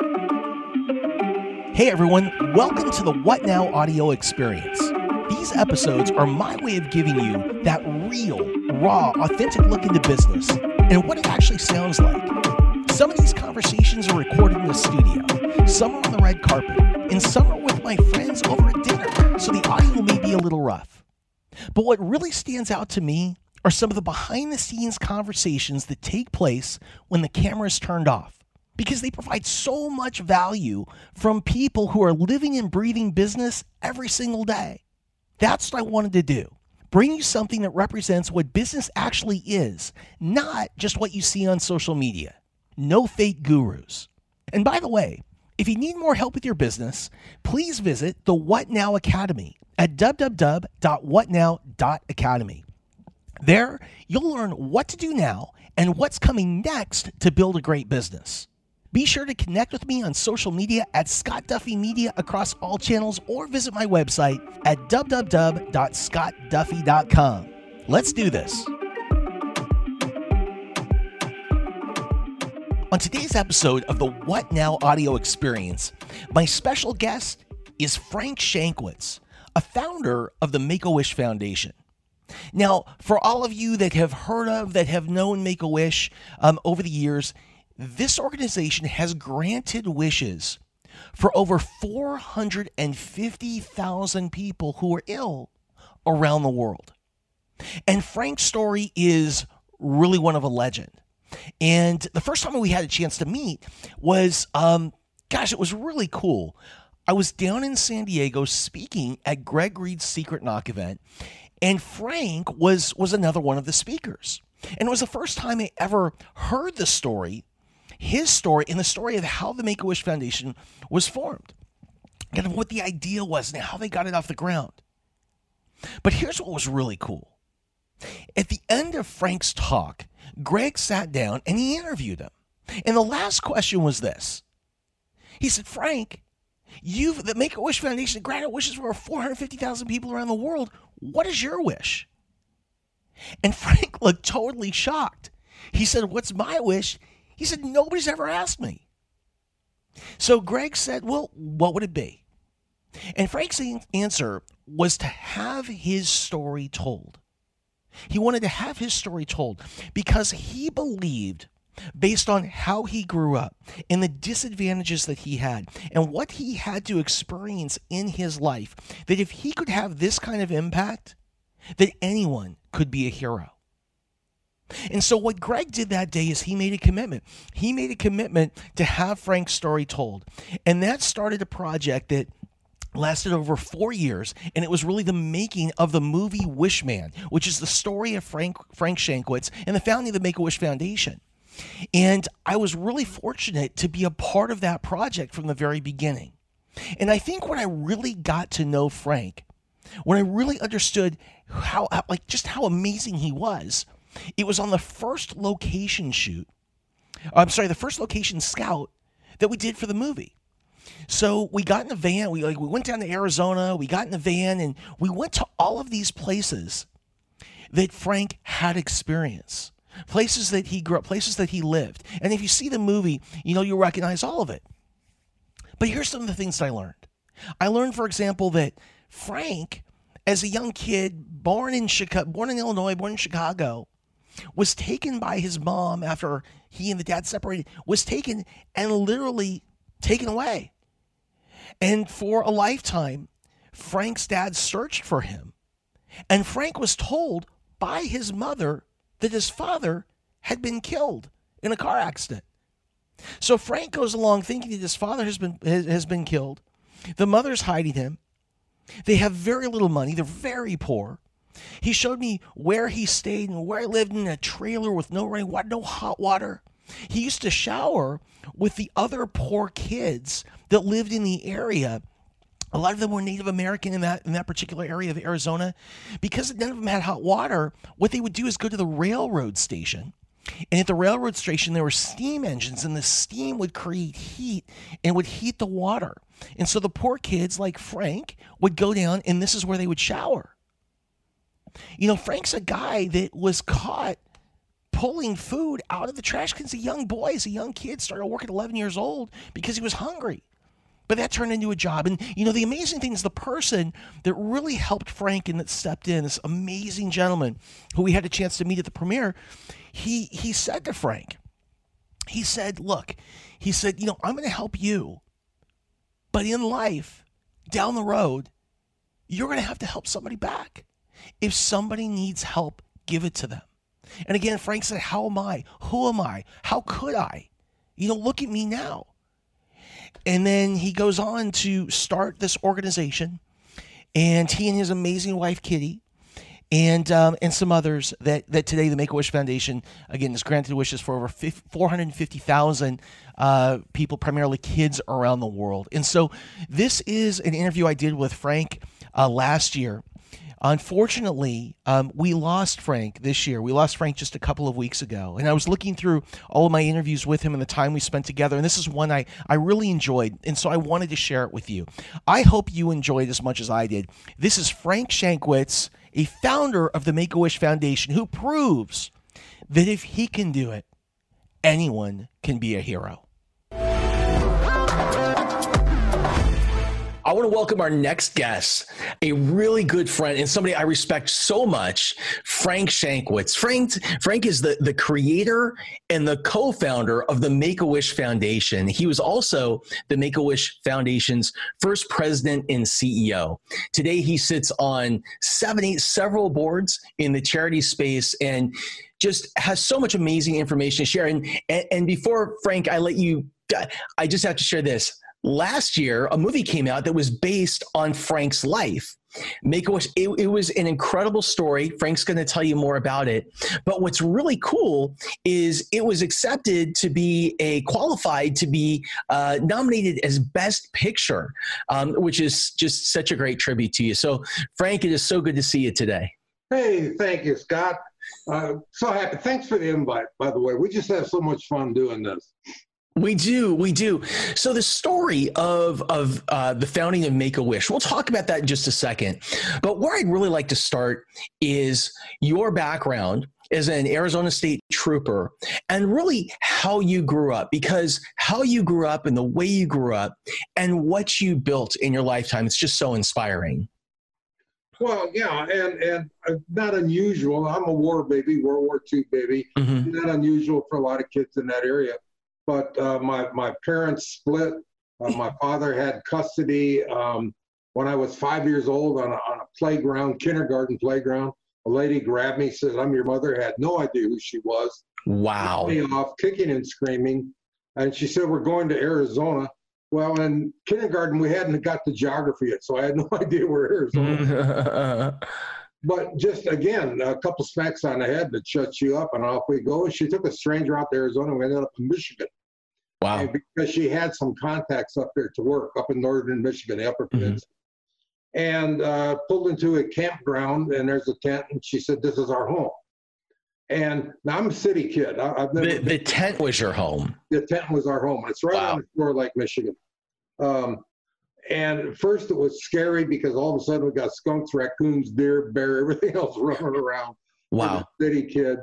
Hey everyone, welcome to the What Now audio experience. These episodes are my way of giving you that real, raw, authentic look into business and what it actually sounds like. Some of these conversations are recorded in the studio, some are on the red carpet, and some are with my friends over at dinner, so the audio may be a little rough. But what really stands out to me are some of the behind the scenes conversations that take place when the camera is turned off because they provide so much value from people who are living and breathing business every single day. That's what I wanted to do. Bring you something that represents what business actually is, not just what you see on social media. No fake gurus. And by the way, if you need more help with your business, please visit the What Now Academy at www.whatnow.academy. There, you'll learn what to do now and what's coming next to build a great business. Be sure to connect with me on social media at Scott Duffy Media across all channels or visit my website at www.scottduffy.com. Let's do this. On today's episode of the What Now audio experience, my special guest is Frank Shankwitz, a founder of the Make a Wish Foundation. Now, for all of you that have heard of, that have known Make a Wish um, over the years, this organization has granted wishes for over 450,000 people who are ill around the world. And Frank's story is really one of a legend. And the first time we had a chance to meet was, um, gosh, it was really cool. I was down in San Diego speaking at Greg Reid's Secret Knock event, and Frank was was another one of the speakers. And it was the first time I ever heard the story his story and the story of how the Make a Wish Foundation was formed, kind of what the idea was and how they got it off the ground. But here's what was really cool. At the end of Frank's talk, Greg sat down and he interviewed him. And the last question was this He said, Frank, you've the Make a Wish Foundation granted wishes for over 450,000 people around the world. What is your wish? And Frank looked totally shocked. He said, What's my wish? He said, Nobody's ever asked me. So Greg said, Well, what would it be? And Frank's answer was to have his story told. He wanted to have his story told because he believed, based on how he grew up and the disadvantages that he had and what he had to experience in his life, that if he could have this kind of impact, that anyone could be a hero. And so, what Greg did that day is he made a commitment. He made a commitment to have Frank's story told. And that started a project that lasted over four years, and it was really the making of the movie Wishman, which is the story of Frank, Frank Shankwitz and the founding of the Make a Wish Foundation. And I was really fortunate to be a part of that project from the very beginning. And I think when I really got to know Frank, when I really understood how, like, just how amazing he was, it was on the first location shoot. I'm sorry, the first location scout that we did for the movie. So we got in the van. We like we went down to Arizona. We got in the van and we went to all of these places that Frank had experience, places that he grew up, places that he lived. And if you see the movie, you know you'll recognize all of it. But here's some of the things that I learned. I learned, for example, that Frank, as a young kid, born in Chicago, born in Illinois, born in Chicago, was taken by his mom after he and the dad separated, was taken and literally taken away. And for a lifetime, Frank's dad searched for him. And Frank was told by his mother that his father had been killed in a car accident. So Frank goes along thinking that his father has been has been killed. The mother's hiding him. They have very little money. They're very poor. He showed me where he stayed and where I lived in a trailer with no rain, no hot water. He used to shower with the other poor kids that lived in the area. A lot of them were Native American in that in that particular area of Arizona. Because none of them had hot water, what they would do is go to the railroad station. And at the railroad station, there were steam engines, and the steam would create heat and would heat the water. And so the poor kids, like Frank, would go down, and this is where they would shower. You know, Frank's a guy that was caught pulling food out of the trash cans. A young boy, as a young kid, started working at 11 years old because he was hungry. But that turned into a job. And, you know, the amazing thing is the person that really helped Frank and that stepped in, this amazing gentleman who we had a chance to meet at the premiere, he, he said to Frank, he said, look, he said, you know, I'm going to help you. But in life, down the road, you're going to have to help somebody back. If somebody needs help, give it to them. And again, Frank said, How am I? Who am I? How could I? You know, look at me now. And then he goes on to start this organization. And he and his amazing wife, Kitty, and um, and some others that, that today the Make a Wish Foundation again has granted wishes for over 450,000 uh, people, primarily kids around the world. And so this is an interview I did with Frank uh, last year, Unfortunately, um, we lost Frank this year. We lost Frank just a couple of weeks ago. And I was looking through all of my interviews with him and the time we spent together. And this is one I, I really enjoyed. And so I wanted to share it with you. I hope you enjoyed as much as I did. This is Frank Shankwitz, a founder of the Make a Wish Foundation, who proves that if he can do it, anyone can be a hero. I want to welcome our next guest, a really good friend and somebody I respect so much, Frank Shankwitz. Frank, Frank is the, the creator and the co founder of the Make a Wish Foundation. He was also the Make a Wish Foundation's first president and CEO. Today, he sits on 70, several boards in the charity space and just has so much amazing information to share. And, and, and before, Frank, I let you, I just have to share this last year a movie came out that was based on frank's life. Make a wish it, it was an incredible story. Frank's going to tell you more about it. But what's really cool is it was accepted to be a qualified to be uh, nominated as best picture um, which is just such a great tribute to you. So frank it is so good to see you today. Hey thank you scott. Uh, so happy thanks for the invite by the way. We just have so much fun doing this we do, we do. So the story of of uh, the founding of Make a Wish, we'll talk about that in just a second. But where I'd really like to start is your background as an Arizona State trooper, and really how you grew up. Because how you grew up and the way you grew up, and what you built in your lifetime, it's just so inspiring. Well, yeah, and and uh, not unusual. I'm a war baby, World War II baby. Mm-hmm. Not unusual for a lot of kids in that area but uh, my, my parents split. Uh, my father had custody um, when I was five years old on a, on a playground, kindergarten playground. A lady grabbed me, said, I'm your mother. Had no idea who she was. Wow. Me off, kicking and screaming. And she said, We're going to Arizona. Well, in kindergarten, we hadn't got the geography yet, so I had no idea where Arizona but just again, a couple smacks on the head that shuts you up, and off we go. She took a stranger out to Arizona. We ended up in Michigan. Wow. because she had some contacts up there to work up in northern Michigan, the upper mm-hmm. peninsula. And uh, pulled into a campground, and there's a tent, and she said, This is our home. And now I'm a city kid. I, the, the tent was your home. The tent was our home. It's right wow. on the shore of Lake Michigan. Um, and first it was scary because all of a sudden we got skunks, raccoons, deer, bear, everything else running around. Wow. City kid.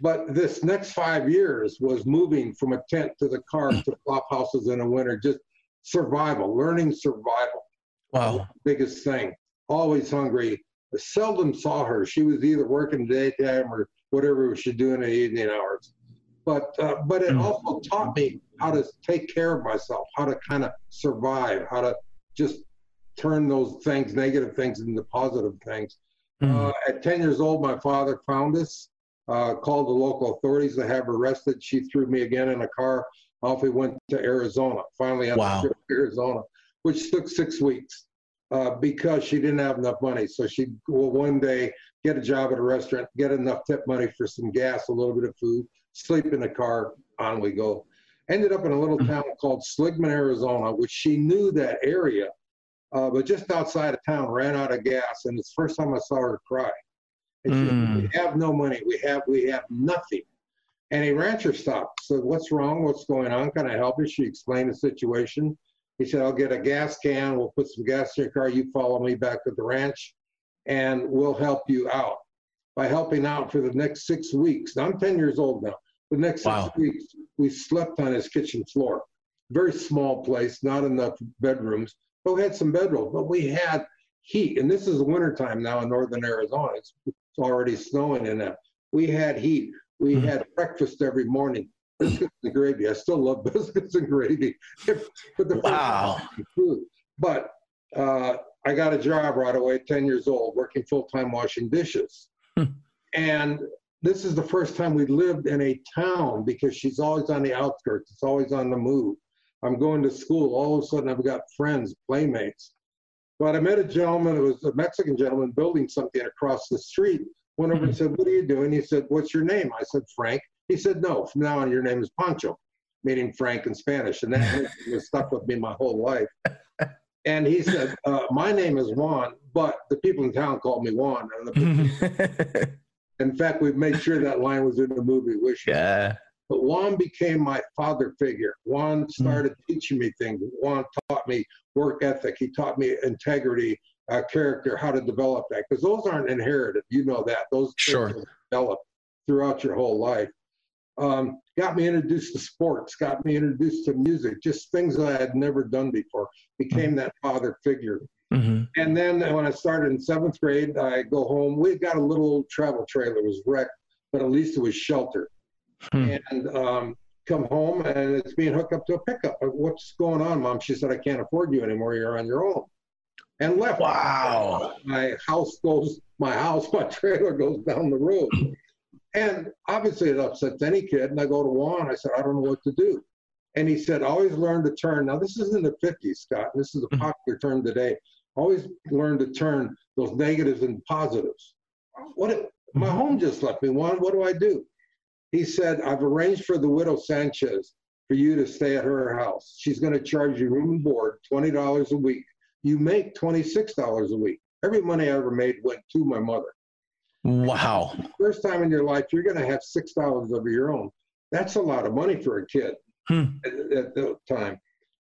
But this next five years was moving from a tent to the car to flop houses in the winter, just survival, learning survival. Wow. Biggest thing. Always hungry. I seldom saw her. She was either working daytime or whatever she do in the evening hours. But uh, but it mm. also taught me how to take care of myself, how to kind of survive, how to just turn those things, negative things, into positive things. Mm. Uh, at 10 years old, my father found us uh, called the local authorities to have her arrested. She threw me again in a car. Off we went to Arizona. Finally, on wow. to Arizona, which took six weeks uh, because she didn't have enough money. So she will one day get a job at a restaurant, get enough tip money for some gas, a little bit of food, sleep in the car. On we go. Ended up in a little mm-hmm. town called Seligman, Arizona, which she knew that area, uh, but just outside of town, ran out of gas, and it's the first time I saw her cry. Mm. we have no money. We have we have nothing. And a rancher stopped. Said, "What's wrong? What's going on? Can I help you?" She explained the situation. He said, "I'll get a gas can. We'll put some gas in your car. You follow me back to the ranch, and we'll help you out." by helping out for the next six weeks. Now, I'm 10 years old now. The next six Wow. weeks, we slept on his kitchen floor. Very small place, not enough bedrooms, but we had some bedrooms. But we had heat, and this is the wintertime now in northern Arizona. It's already snowing in that. We had heat. We Mhm. had breakfast every morning. Biscuits and gravy. I still love biscuits and gravy. but the Wow. food. But uh, I got a job right away, 10 years old, working full time washing dishes. Hmm. And this is the first time we lived in a town because she's always on the outskirts, it's always on the move. I'm going to school. All of a sudden, I've got friends, playmates. But I met a gentleman, it was a Mexican gentleman building something across the street. Went over and said, What are you doing? He said, What's your name? I said, Frank. He said, No, from now on, your name is Pancho, meaning Frank in Spanish. And that was stuck with me my whole life. And he said, uh, My name is Juan, but the people in town call me Juan. And the, in fact, we made sure that line was in the movie, Wish. yeah. But Juan became my father figure. Juan started teaching me things. Juan taught me work ethic. He taught me integrity, uh, character, how to develop that. Because those aren't inherited. You know that. Those Sure. things are developed throughout your whole life. Um, got me introduced to sports, got me introduced to music, just things that I had never done before. Became that father figure. hmm And then when I started in seventh grade, I go home. We got a little travel trailer, it was wrecked, but at least it was sheltered. Hmm. And um, come home and it's being hooked up to a pickup. What's going on, mom? She said, I can't afford you anymore. You're on your own. And left. Wow. My house goes, my house, my trailer goes down the road. And obviously it upsets any kid. And I go to Juan, I said, I don't know what to do. And he said, always learn to turn. Now, this is in the 50s, Scott. and This is a Mhm. popular term today. Always learn to turn those negatives and positives. What if, my Mhm. home just left me. Juan, what do I do? He said, I've arranged for the widow Sanchez for you to stay at her house. She's going to charge you room and board, $20 a week. You make $26 a week. Every money I ever made went to my mother. Wow. First time in your life, you're going to have $6 of your own. That's a lot of money for a kid Hmm. at, at the time.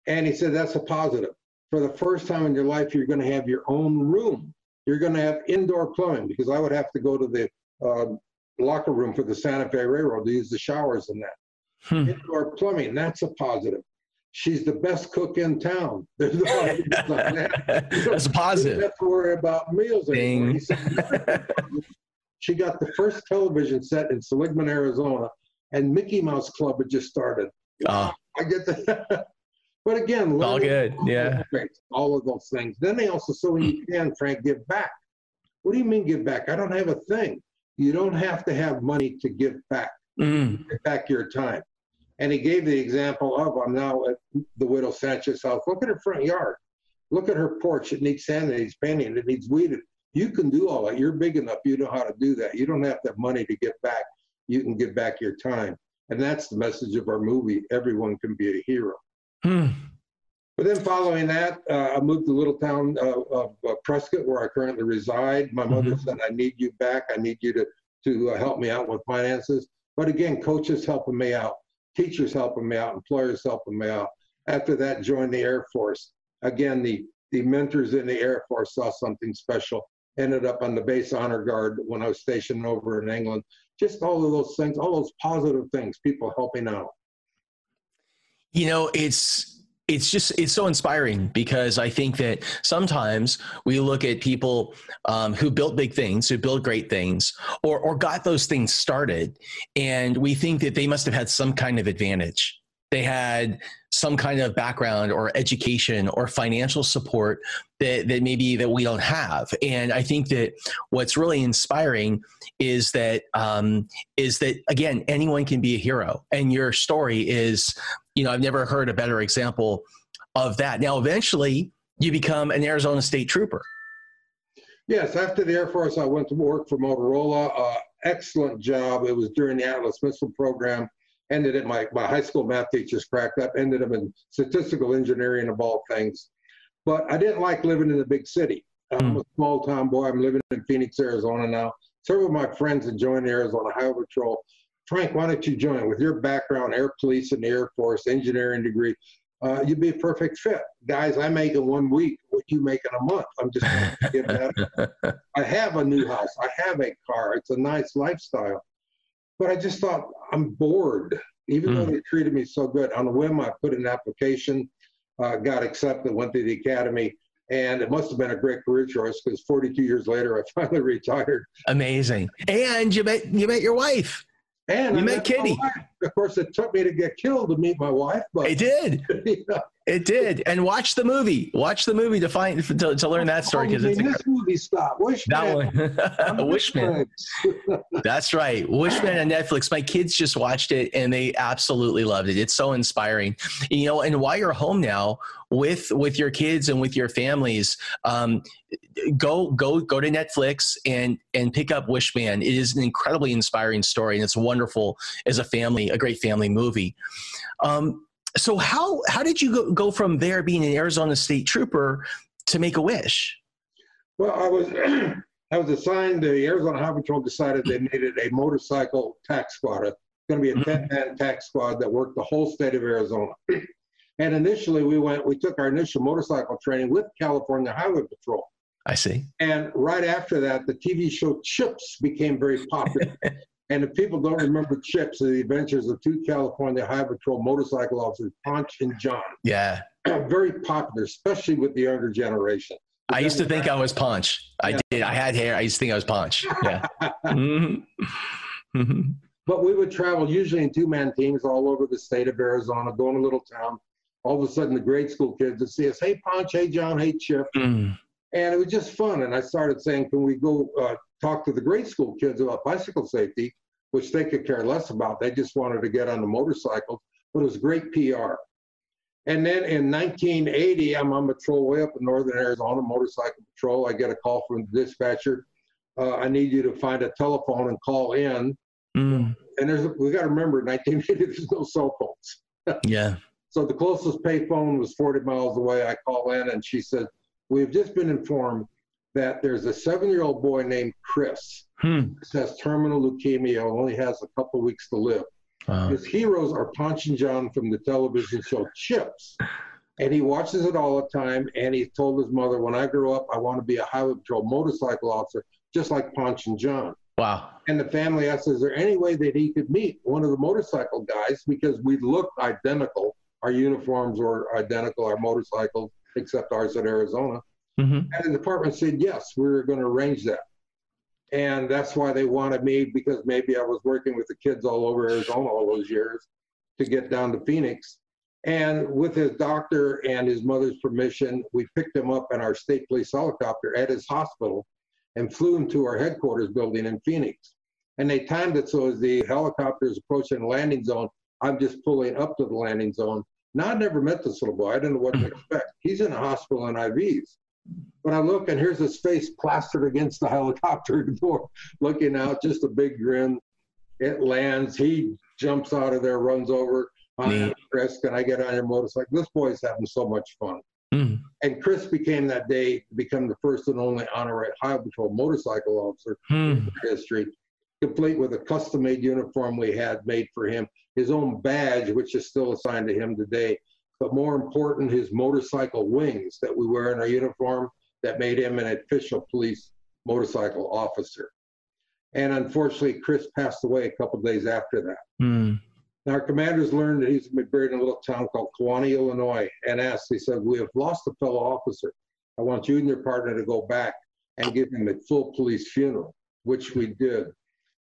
And he said, that's a positive. For the first time in your life, you're going to have your own room. You're going to have indoor plumbing because I would have to go to the uh, locker room for the Santa Fe Railroad to use the showers and that. Hmm. Indoor plumbing, that's a positive. She's the best cook in town. There's a lot of like that. That's a positive. have to worry about meals anymore. Said, she got the first television set in Seligman, Arizona, and Mickey Mouse Club had just started. Oh, I get that. but again, all good. Yeah. all of those things. Then they also said, when you can, Frank, give back. What do you mean give back? I don't have a thing. You don't have to have money to give back. Mm. Give back your time. And he gave the example of I'm now at the widow Sanchez house. Look at her front yard. Look at her porch. It needs sand, it needs painting, it needs weeded. You can do all that. You're big enough. You know how to do that. You don't have to have money to give back. You can give back your time. And that's the message of our movie. Everyone can be a hero. Hmm. But then following that, uh, I moved to the little town uh, of uh, Prescott, where I currently reside. My mother Mhm. said, "I need you back. I need you to to uh, help me out with finances." But again, coaches helping me out, teachers helping me out, employers helping me out. After that, joined the Air Force. Again, the the mentors in the Air Force saw something special. Ended up on the base honor guard when I was stationed over in England. Just all of those things, all those positive things, people helping out. You know, it's it's just it's so inspiring because I think that sometimes we look at people um, who built big things, who built great things, or or got those things started, and we think that they must have had some kind of advantage. They had some kind of background or education or financial support that, that maybe that we don't have. And I think that what's really inspiring is that um, is that again anyone can be a hero, and your story is you know, I've never heard a better example of that. Now, eventually, you become an Arizona State Trooper. Yes, after the Air Force, I went to work for Motorola. Uh, excellent job. It was during the Atlas missile program. Ended up, my, my high school math teachers cracked up, ended up in statistical engineering of all things. But I didn't like living in the big city. I'm a small town boy. I'm living in Phoenix, Arizona now. Several of my friends had joined the Arizona Highway Patrol. Frank, why don't you join? With your background, Air Police and the Air Force, engineering degree, uh, you'd be a perfect fit. Guys, I make in one week what you make in a month. I'm just get that. I have a new house. I have a car. It's a nice lifestyle. But I just thought I'm bored, even mm. though they treated me so good. On a whim, I put in an application, uh, got accepted, went to the academy, and it must have been a great career choice because 42 years later, I finally retired. Amazing. And you met you met your wife. And you I met Kitty. Of course, it took me to get killed to meet my wife, but it did. yeah. It did. And watch the movie. Watch the movie to find to, to learn that story because it's this movie stop. Wishman. That one. Wishman. That's right. Wishman on Netflix. My kids just watched it and they absolutely loved it. It's so inspiring. You know, and while you're home now with with your kids and with your families, um, go go go to Netflix and and pick up Wishman. It is an incredibly inspiring story and it's wonderful as a family, a great family movie. Um, so how how did you go, go from there being an Arizona State Trooper to Make a Wish? Well, I was I was assigned. The Arizona Highway Patrol decided they needed a motorcycle tac squad. It's going to be a mm-hmm. ten man tac squad that worked the whole state of Arizona. and initially, we went. We took our initial motorcycle training with California Highway Patrol. I see. And right after that, the TV show Chips became very popular. And if people don't remember Chips, the adventures of two California Highway Patrol motorcycle officers, Ponch and John. Yeah. Very popular, especially with the younger generation. I used to think I was Ponch. I yeah. did. I had hair. I used to think I was Ponch. Yeah. mm-hmm. Mm-hmm. But we would travel usually in two man teams all over the state of Arizona, going to a little town. All of a sudden, the grade school kids would see us, hey, Ponch, hey, John, hey, Chip. Mm. And it was just fun. And I started saying, can we go uh, talk to the grade school kids about bicycle safety, which they could care less about. They just wanted to get on the motorcycles, but it was great PR. And then in 1980, I'm on patrol way up in northern Arizona, motorcycle patrol. I get a call from the dispatcher. Uh, I need you to find a telephone and call in. Mm. And there's we got to remember, 1980, there's no cell phones. yeah. So the closest payphone was 40 miles away. I call in, and she said, "We've just been informed that there's a seven-year-old boy named Chris. Hmm. has terminal leukemia, only has a couple weeks to live. Wow. His heroes are Ponch and John from the television show Chips. And he watches it all the time. And he told his mother, when I grow up, I want to be a highway patrol motorcycle officer, just like Ponch and John. Wow. And the family asked, is there any way that he could meet one of the motorcycle guys? Because we look identical. Our uniforms were identical, our motorcycles, except ours at Arizona. Mm-hmm. And the department said, yes, we are going to arrange that. And that's why they wanted me because maybe I was working with the kids all over Arizona all those years to get down to Phoenix. And with his doctor and his mother's permission, we picked him up in our state police helicopter at his hospital and flew him to our headquarters building in Phoenix. And they timed it so as the helicopter is approaching the landing zone, I'm just pulling up to the landing zone. Now, I'd never met this little boy. I didn't know what to expect. He's in a hospital in IVs. But I look and here's his face plastered against the helicopter door, looking out, just a big grin. It lands. He jumps out of there, runs over. Hi, Chris, can I get on your motorcycle? This boy's having so much fun. Mm. And Chris became that day to become the first and only honorary Highway Patrol motorcycle officer mm. in history, complete with a custom made uniform we had made for him, his own badge, which is still assigned to him today, but more important, his motorcycle wings that we wear in our uniform that made him an official police motorcycle officer. And unfortunately, Chris passed away a couple days after that. Mm. Now, our commanders learned that he's been buried in a little town called Kewanee, Illinois, and asked, he said, We have lost a fellow officer. I want you and your partner to go back and give him a full police funeral, which we did.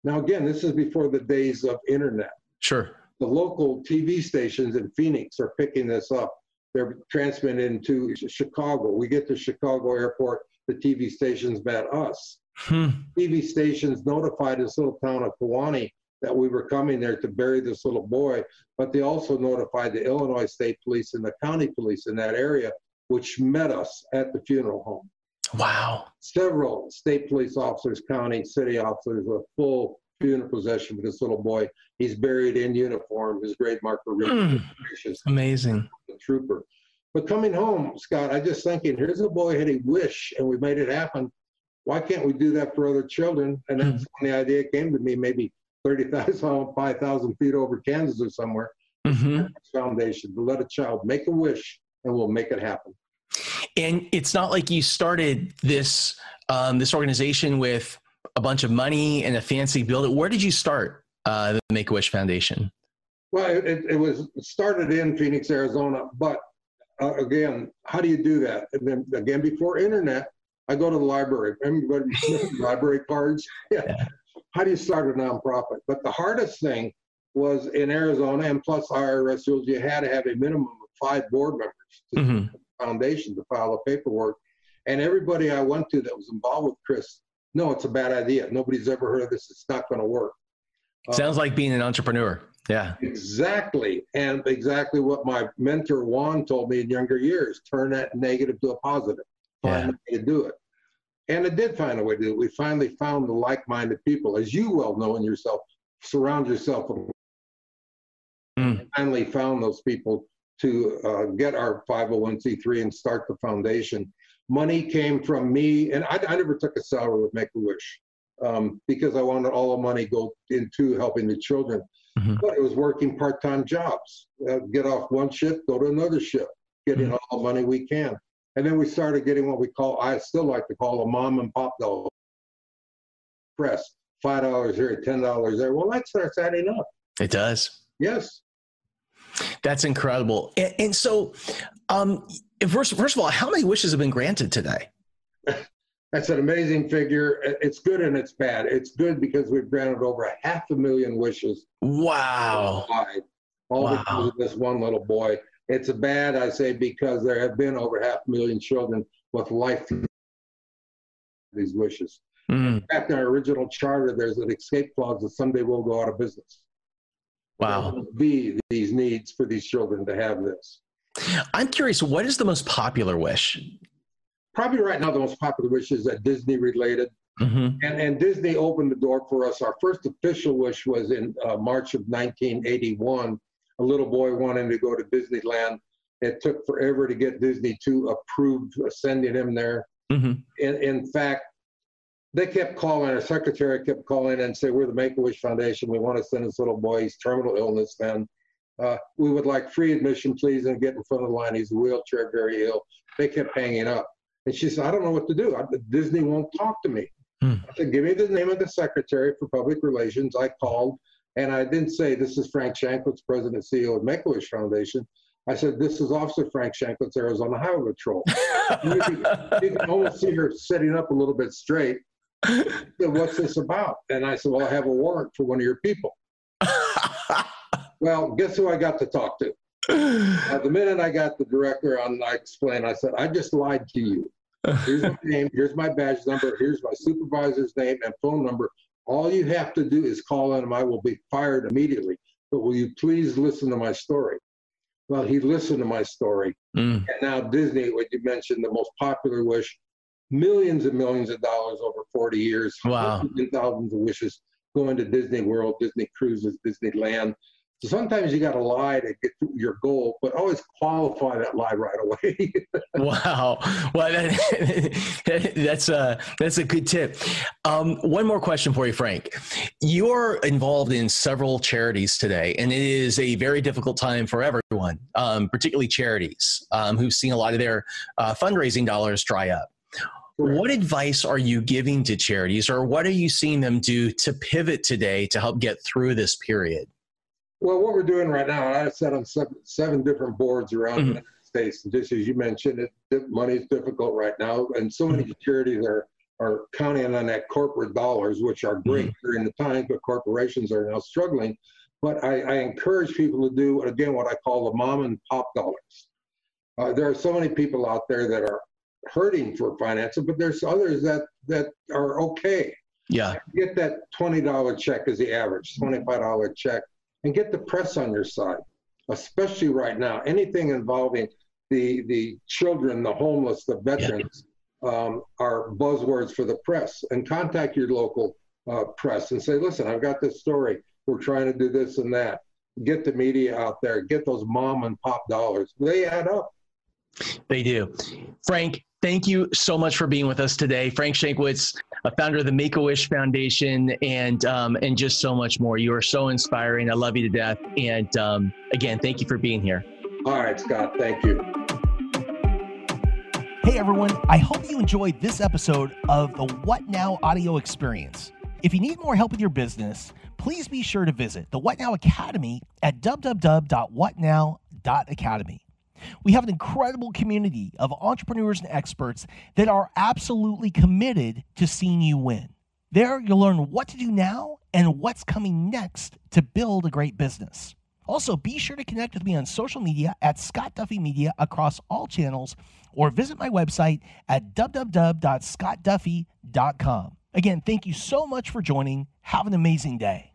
Now, again, this is before the days of internet. Sure the local TV stations in Phoenix are picking this up. They're transmitting to Chicago. We get to Chicago airport, the TV stations met us. Hmm. TV stations notified this little town of Kewanee that we were coming there to bury this little boy, but they also notified the Illinois State Police and the county police in that area, which met us at the funeral home. Wow. Several state police officers, county, city officers with full funeral procession with this little boy. He's buried in uniform. His grade marker mm, Amazing. The trooper. But coming home, Scott, I just thinking, here's a boy had a wish and we made it happen. Why can't we do that for other children? And that's mm. when the idea came to me, maybe 30,000, 5,000 feet over Kansas or somewhere. mm-hmm. Foundation to let a child make a wish and we'll make it happen. And it's not like you started this um, this organization with a bunch of money and a fancy building. Where did you start uh, the Make a Wish Foundation? Well, it, it was started in Phoenix, Arizona, but uh, again, how do you do that? And then again, before internet, I go to the library. Everybody library cards. Yeah. yeah. How do you start a nonprofit? But the hardest thing was in Arizona, and plus IRS rules, you had to have a minimum of five board members to mm-hmm. the foundation to file the paperwork. And everybody I went to that was involved with Chris, no, it's a bad idea. Nobody's ever heard of this. It's not going to work. Sounds uh, like being an entrepreneur. Yeah. Exactly. And exactly what my mentor Juan told me in younger years turn that negative to a positive. Find yeah. a way to do it. And it did find a way to do it. We finally found the like minded people. As you well know in yourself, surround yourself with. Mm. Finally found those people to uh, get our 501c3 and start the foundation. Money came from me, and I, I never took a salary with Make a Wish um, because I wanted all the money go into helping the children. Mm-hmm. But it was working part-time jobs. Uh, get off one shift, go to another shift, getting mm-hmm. all the money we can. And then we started getting what we call, I still like to call a mom and pop dollar press. Five dollars here, ten dollars there. Well, that starts adding up. It does. Yes. That's incredible. And, and so, um, first, first of all, how many wishes have been granted today? That's an amazing figure. It's good and it's bad. It's good because we've granted over a half a million wishes. Wow. All wow. because of this one little boy. It's bad, I say, because there have been over half a million children with life these wishes. Mm. In fact, in our original charter, there's an escape clause that someday we'll go out of business. Wow. Be these needs for these children to have this. I'm curious, what is the most popular wish? probably right now the most popular wish is that Disney related. Mm-hmm. And, and Disney opened the door for us. Our first official wish was in uh, March of 1981. A little boy wanted to go to Disneyland. It took forever to get Disney to approve sending him there. Mm-hmm. In, in fact, they kept calling, our secretary kept calling and say, We're the Make a Wish Foundation. We want to send this little boy. He's terminal illness then. Uh, we would like free admission, please, and get in front of the line. He's a wheelchair, very ill. They kept hanging up. And she said, I don't know what to do. I, Disney won't talk to me. Hmm. I said, give me the name of the secretary for public relations. I called and I didn't say, this is Frank Shankwitz, president and CEO of Make-A-Wish Foundation. I said, this is Officer Frank Shankwitz, Arizona Highway Patrol. you, can, you, can, almost see her sitting up a little bit straight. Said, What's this about? And I said, well, I have a warrant for one of your people. well, guess who I got to talk to? Uh, the minute I got the director on, I explained, I said, I just lied to you. Here's my name, here's my badge number, here's my supervisor's name and phone number. All you have to do is call in, I will be fired immediately. But will you please listen to my story? Well, he listened to my story. Mm. And now Disney, what you mentioned, the most popular wish, millions and millions of dollars over 40 years. Wow. Thousands of wishes going to Disney World, Disney Cruises, Disneyland. So sometimes you got to lie to get to your goal, but always qualify that lie right away. wow, well that, that's a that's a good tip. Um, one more question for you, Frank. You're involved in several charities today, and it is a very difficult time for everyone, um, particularly charities um, who've seen a lot of their uh, fundraising dollars dry up. Correct. What advice are you giving to charities, or what are you seeing them do to pivot today to help get through this period? Well, what we're doing right now, I sat on seven, seven different boards around mm-hmm. the United States, and just as you mentioned, it, money is difficult right now, and so many mm-hmm. charities are are counting on that corporate dollars, which are great mm-hmm. during the times, but corporations are now struggling. But I, I, encourage people to do again what I call the mom and pop dollars. Uh, there are so many people out there that are hurting for financing, but there's others that that are okay. Yeah, get that twenty dollar check as the average, twenty five dollar check and get the press on your side, especially right now. Anything involving the the children, the homeless, the veterans yeah. um, are buzzwords for the press. And contact your local uh, press and say, listen, I've got this story. We're trying to do this and that. Get the media out there. Get those mom and pop dollars. They add up. They do. Frank, thank you so much for being with us today. Frank Shankwitz, a founder of the Make a Wish Foundation, and um, and just so much more. You are so inspiring. I love you to death. And um, again, thank you for being here. All right, Scott. Thank you. Hey everyone, I hope you enjoyed this episode of the What Now audio experience. If you need more help with your business, please be sure to visit the What Now Academy at www.whatnow.academy. We have an incredible community of entrepreneurs and experts that are absolutely committed to seeing you win. There, you'll learn what to do now and what's coming next to build a great business. Also, be sure to connect with me on social media at Scott Duffy Media across all channels or visit my website at www.scottduffy.com. Again, thank you so much for joining. Have an amazing day.